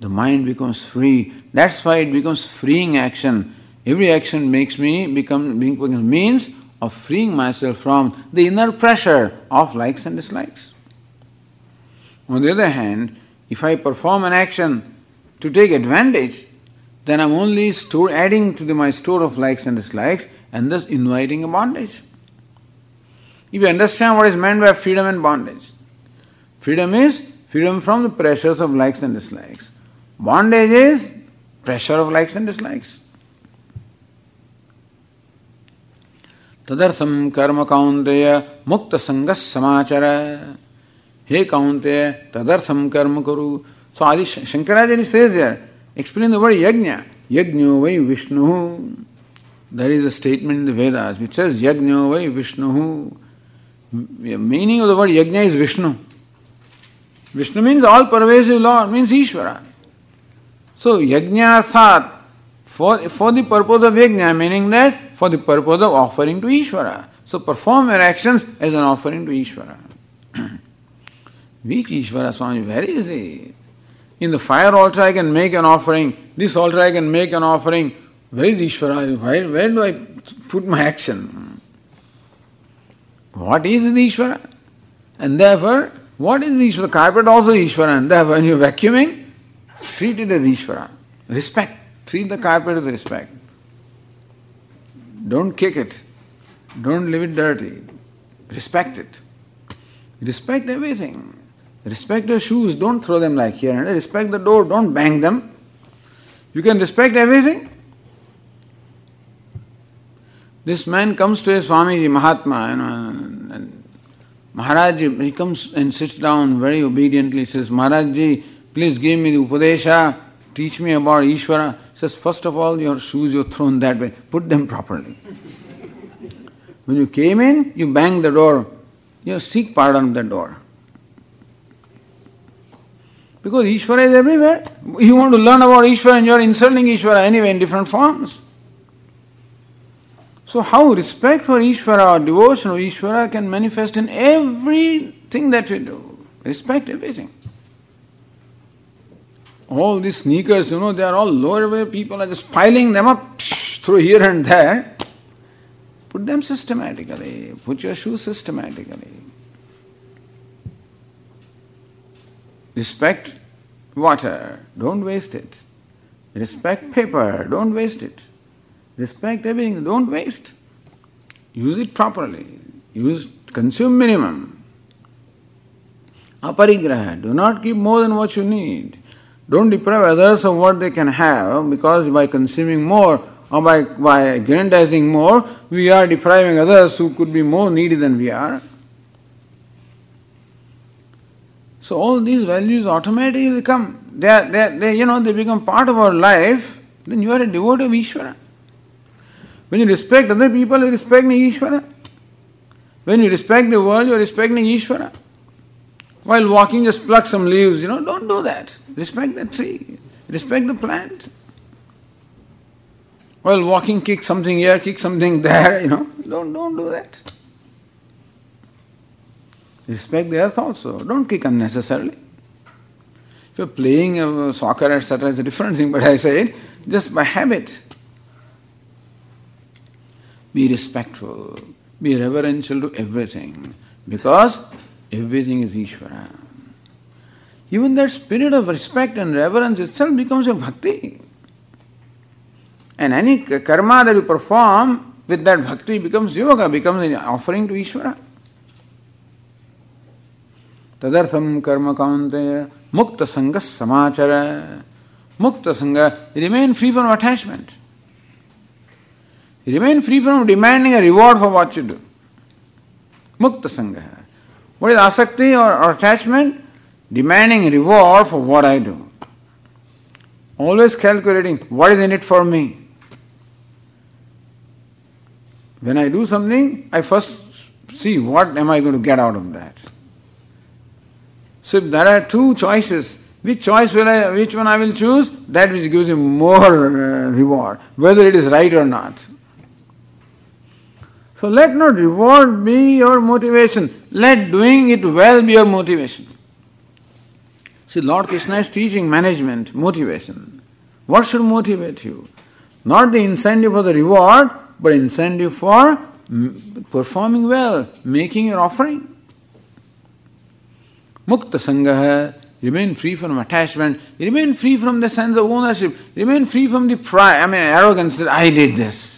The mind becomes free. That's why it becomes freeing action. Every action makes me become a means of freeing myself from the inner pressure of likes and dislikes. On the other hand, if I perform an action to take advantage, then I'm only store, adding to the, my store of likes and dislikes and thus inviting a bondage. If you understand what is meant by freedom and bondage, freedom is freedom from the pressures of likes and dislikes. Bondage is pressure of likes and dislikes. तदर्थम कर्म कौंतेय मुक्त संग समाचार हे कौंतेय तदर्थम कर्म करू सो आदि Shankaracharya says there explain the word yajna yajno vai vishnu there is a statement in the vedas which says yajno vai vishnu meaning of the word yajna is vishnu vishnu means all pervasive lord means ishvara so yajna For, for the purpose of yajna, meaning that for the purpose of offering to Ishvara. So perform your actions as an offering to Ishvara. Which Ishvara Swami? Where is easy. In the fire altar I can make an offering, this altar I can make an offering. Where is Ishvara? Where, where do I put my action? What is the Ishvara? And therefore, what is the Ishvara? Carpet also Ishvara. And therefore, when you're vacuuming, treat it as Ishvara. Respect. Treat the carpet with respect. Don't kick it. Don't leave it dirty. Respect it. Respect everything. Respect your shoes, don't throw them like here. Respect the door, don't bang them. You can respect everything. This man comes to a Swamiji Mahatma, you know, and Maharaj, he comes and sits down very obediently, says, Maharajji, please give me the Upadesha, teach me about Ishvara. He says, first of all, your shoes you're thrown that way, put them properly. when you came in, you banged the door, you seek pardon of the door. Because Ishvara is everywhere. You want to learn about Ishvara and you are insulting Ishvara anyway in different forms. So, how respect for Ishvara or devotion of Ishvara can manifest in everything that we do. Respect everything. All these sneakers, you know, they are all lower way people are just piling them up through here and there. Put them systematically. Put your shoes systematically. Respect water, don't waste it. Respect paper, don't waste it. Respect everything, don't waste. Use it properly. Use consume minimum. Aparigraha, do not keep more than what you need. Don't deprive others of what they can have because by consuming more or by, by aggrandizing more, we are depriving others who could be more needy than we are. So all these values automatically come. They, are, they, they, you know, they become part of our life. Then you are a devotee of Ishvara. When you respect other people, you respect Ishvara. When you respect the world, you are respecting Ishvara. While walking, just pluck some leaves, you know, don't do that. Respect the tree. Respect the plant. While walking, kick something here, kick something there, you know. Don't, don't do that. Respect the earth also. Don't kick unnecessarily. If you're playing soccer, etc., it's a different thing, but I say just by habit Be respectful, be reverential to everything, because everything is Ishvara. Even that spirit of respect and reverence itself becomes a bhakti. And any karma that you perform with that bhakti becomes yoga, becomes an offering to Ishvara. तदर्थम कर्म कांतेय मुक्त संग समाचर मुक्त संग remain free from attachment Remain free from demanding a reward for what you do. Mukta Sangha. What is asakti or, or attachment? Demanding reward for what I do. Always calculating what is in it for me. When I do something, I first see what am I going to get out of that. So if there are two choices, which choice will I, which one I will choose? That which gives me more uh, reward, whether it is right or not. So let not reward be your motivation. Let doing it well be your motivation. See, Lord Krishna is teaching management, motivation. What should motivate you? Not the incentive for the reward, but incentive for performing well, making your offering. Mukta Sangha, remain free from attachment, remain free from the sense of ownership, remain free from the pride, I mean arrogance that I did this.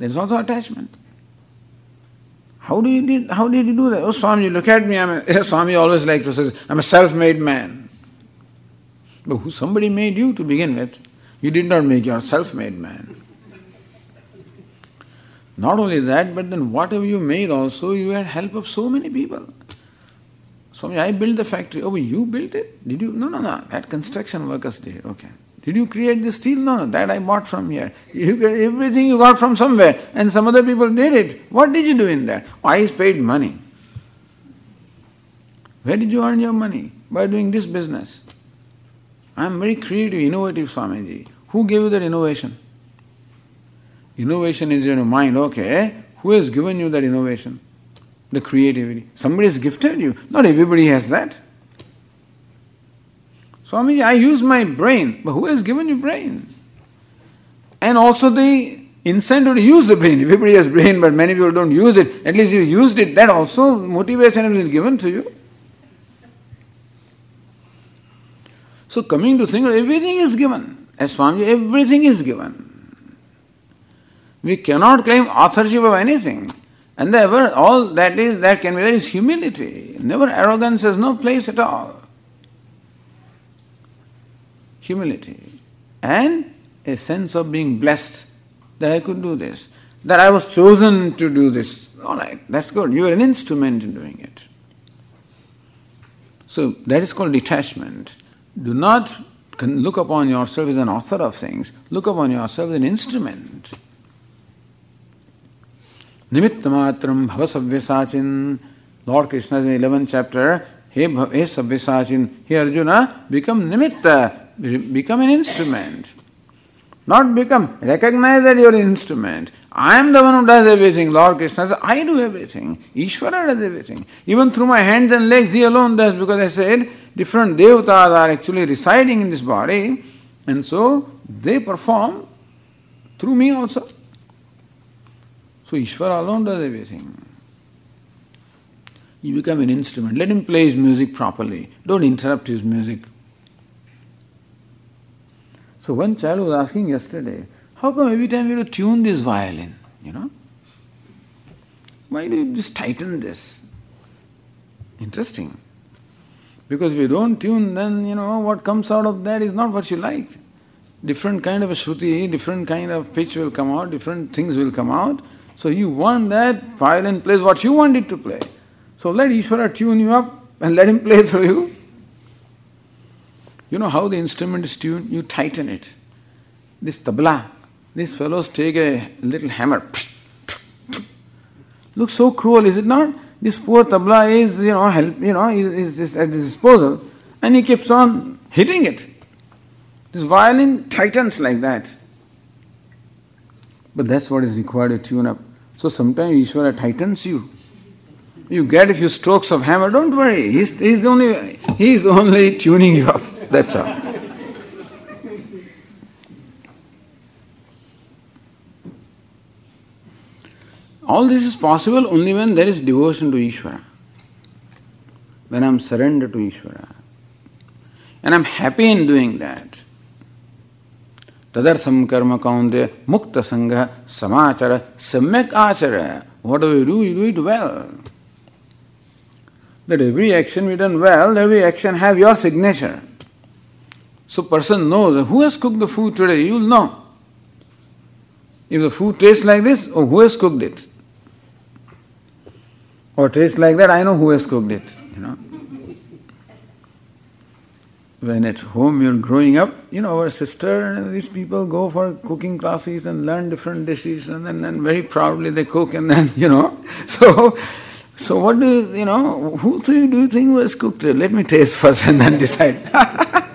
There is also attachment. How do you did how did you do that? Oh Swami, look at me, I'm a, Swami always likes to say, I'm a self-made man. But who somebody made you to begin with. You did not make yourself made man. Not only that, but then whatever you made also, you had help of so many people. Swami, I built the factory. Oh, you built it? Did you? No, no, no. That construction workers did. Okay. Did you create the steel? No, no. That I bought from here. You get everything you got from somewhere, and some other people did it. What did you do in that? I paid money. Where did you earn your money? By doing this business. I am very creative, innovative Swamiji. Who gave you that innovation? Innovation is in your mind, okay. Who has given you that innovation? The creativity. Somebody has gifted you. Not everybody has that. Swami, I use my brain, but who has given you brain? And also the incentive to use the brain. Everybody has brain, but many people don't use it. At least you used it. That also motivation is given to you. So coming to think, everything is given. As Swami, everything is given. We cannot claim authorship of anything. And ever all that is that can be there is humility. Never arrogance has no place at all. Humility. And a sense of being blessed that I could do this, that I was chosen to do this. All right, that's good. You are an instrument in doing it. So that is called detachment. Do not look upon yourself as an author of things, look upon yourself as an instrument. Nimittamatram bhava savyasachin. Lord Krishna in the 11th chapter, Hey, hey savyasachin, hey Arjuna, become nimitta, become an instrument. Not become, recognize that you are an instrument. I am the one who does everything. Lord Krishna says, I do everything. Ishvara does everything. Even through my hands and legs, he alone does, because I said different devatas are actually residing in this body, and so they perform through me also. So Ishvara alone does everything. You become an instrument. Let him play his music properly. Don't interrupt his music. So one child was asking yesterday, how come every time you have to tune this violin, you know? Why do you just tighten this? Interesting. Because if you don't tune, then you know what comes out of that is not what you like. Different kind of a shruti, different kind of pitch will come out, different things will come out. So you want that violin plays what you want it to play. So let Ishvara tune you up and let him play through you. You know how the instrument is tuned? You tighten it. This tabla, these fellows take a little hammer. Looks so cruel, is it not? This poor tabla is, you know, help, you know, is, is at his disposal, and he keeps on hitting it. This violin tightens like that. But that's what is required to tune up. So sometimes Ishvara tightens you. You get a few strokes of hammer, don't worry. He's, he's, only, he's only tuning you up. That's all. All this is possible only when there is devotion to Ishvara. When I'm surrendered to Ishvara. And I'm happy in doing that. Tadartham karma kaunteya mukta sangha samachara samyak achara. Whatever we do, we do it well. That every action we done well, every action have your signature. So person knows who has cooked the food today, you will know. If the food tastes like this, oh, who has cooked it? Or tastes like that, I know who has cooked it. You know. When at home you're growing up, you know, our sister, these people go for cooking classes and learn different dishes, and then and very proudly they cook, and then, you know. So, so what do you, you know, who do you think was cooked? it? Let me taste first and then decide.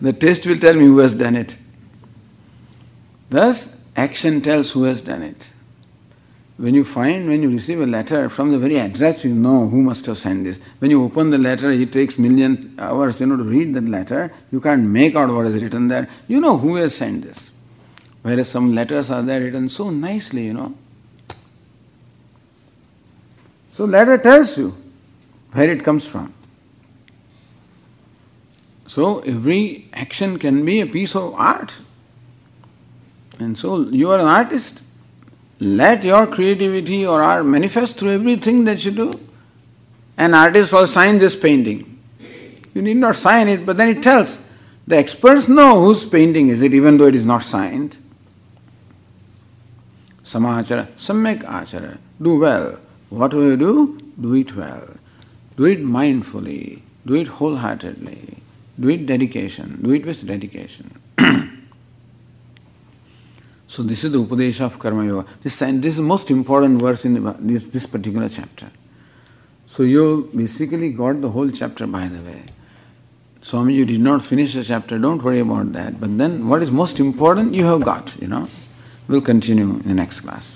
The taste will tell me who has done it. Thus, action tells who has done it. When you find, when you receive a letter from the very address, you know who must have sent this. When you open the letter, it takes million hours, you know, to read that letter. You can't make out what is written there. You know who has sent this. Whereas some letters are there written so nicely, you know. So letter tells you where it comes from. So every action can be a piece of art. And so you are an artist. Let your creativity or art manifest through everything that you do. An artist will sign this painting. You need not sign it, but then it tells. The experts know whose painting is it, even though it is not signed. Samachara, samyak achara. Do well. What do you do? Do it well. Do it mindfully. Do it wholeheartedly. Do it dedication. Do it with dedication. so this is the Upadesha of Karma Yoga. This, this is the most important verse in the, this, this particular chapter. So you basically got the whole chapter by the way. Swami, you did not finish the chapter, don't worry about that. But then what is most important, you have got, you know. We'll continue in the next class.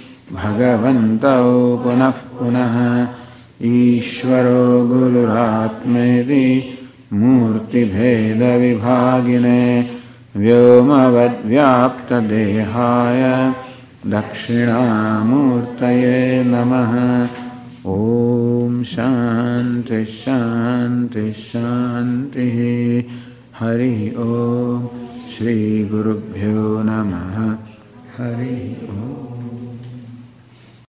भगवन्तौ पुनः पुनः ईश्वरो गुरुरात्मेति मूर्तिभेदविभागिने दक्षिणामूर्तये नमः। ॐ शान्तिः शान्तिः शान्तिः। हरिः ॐ श्रीगुरुभ्यो नमः। हरिः ॐ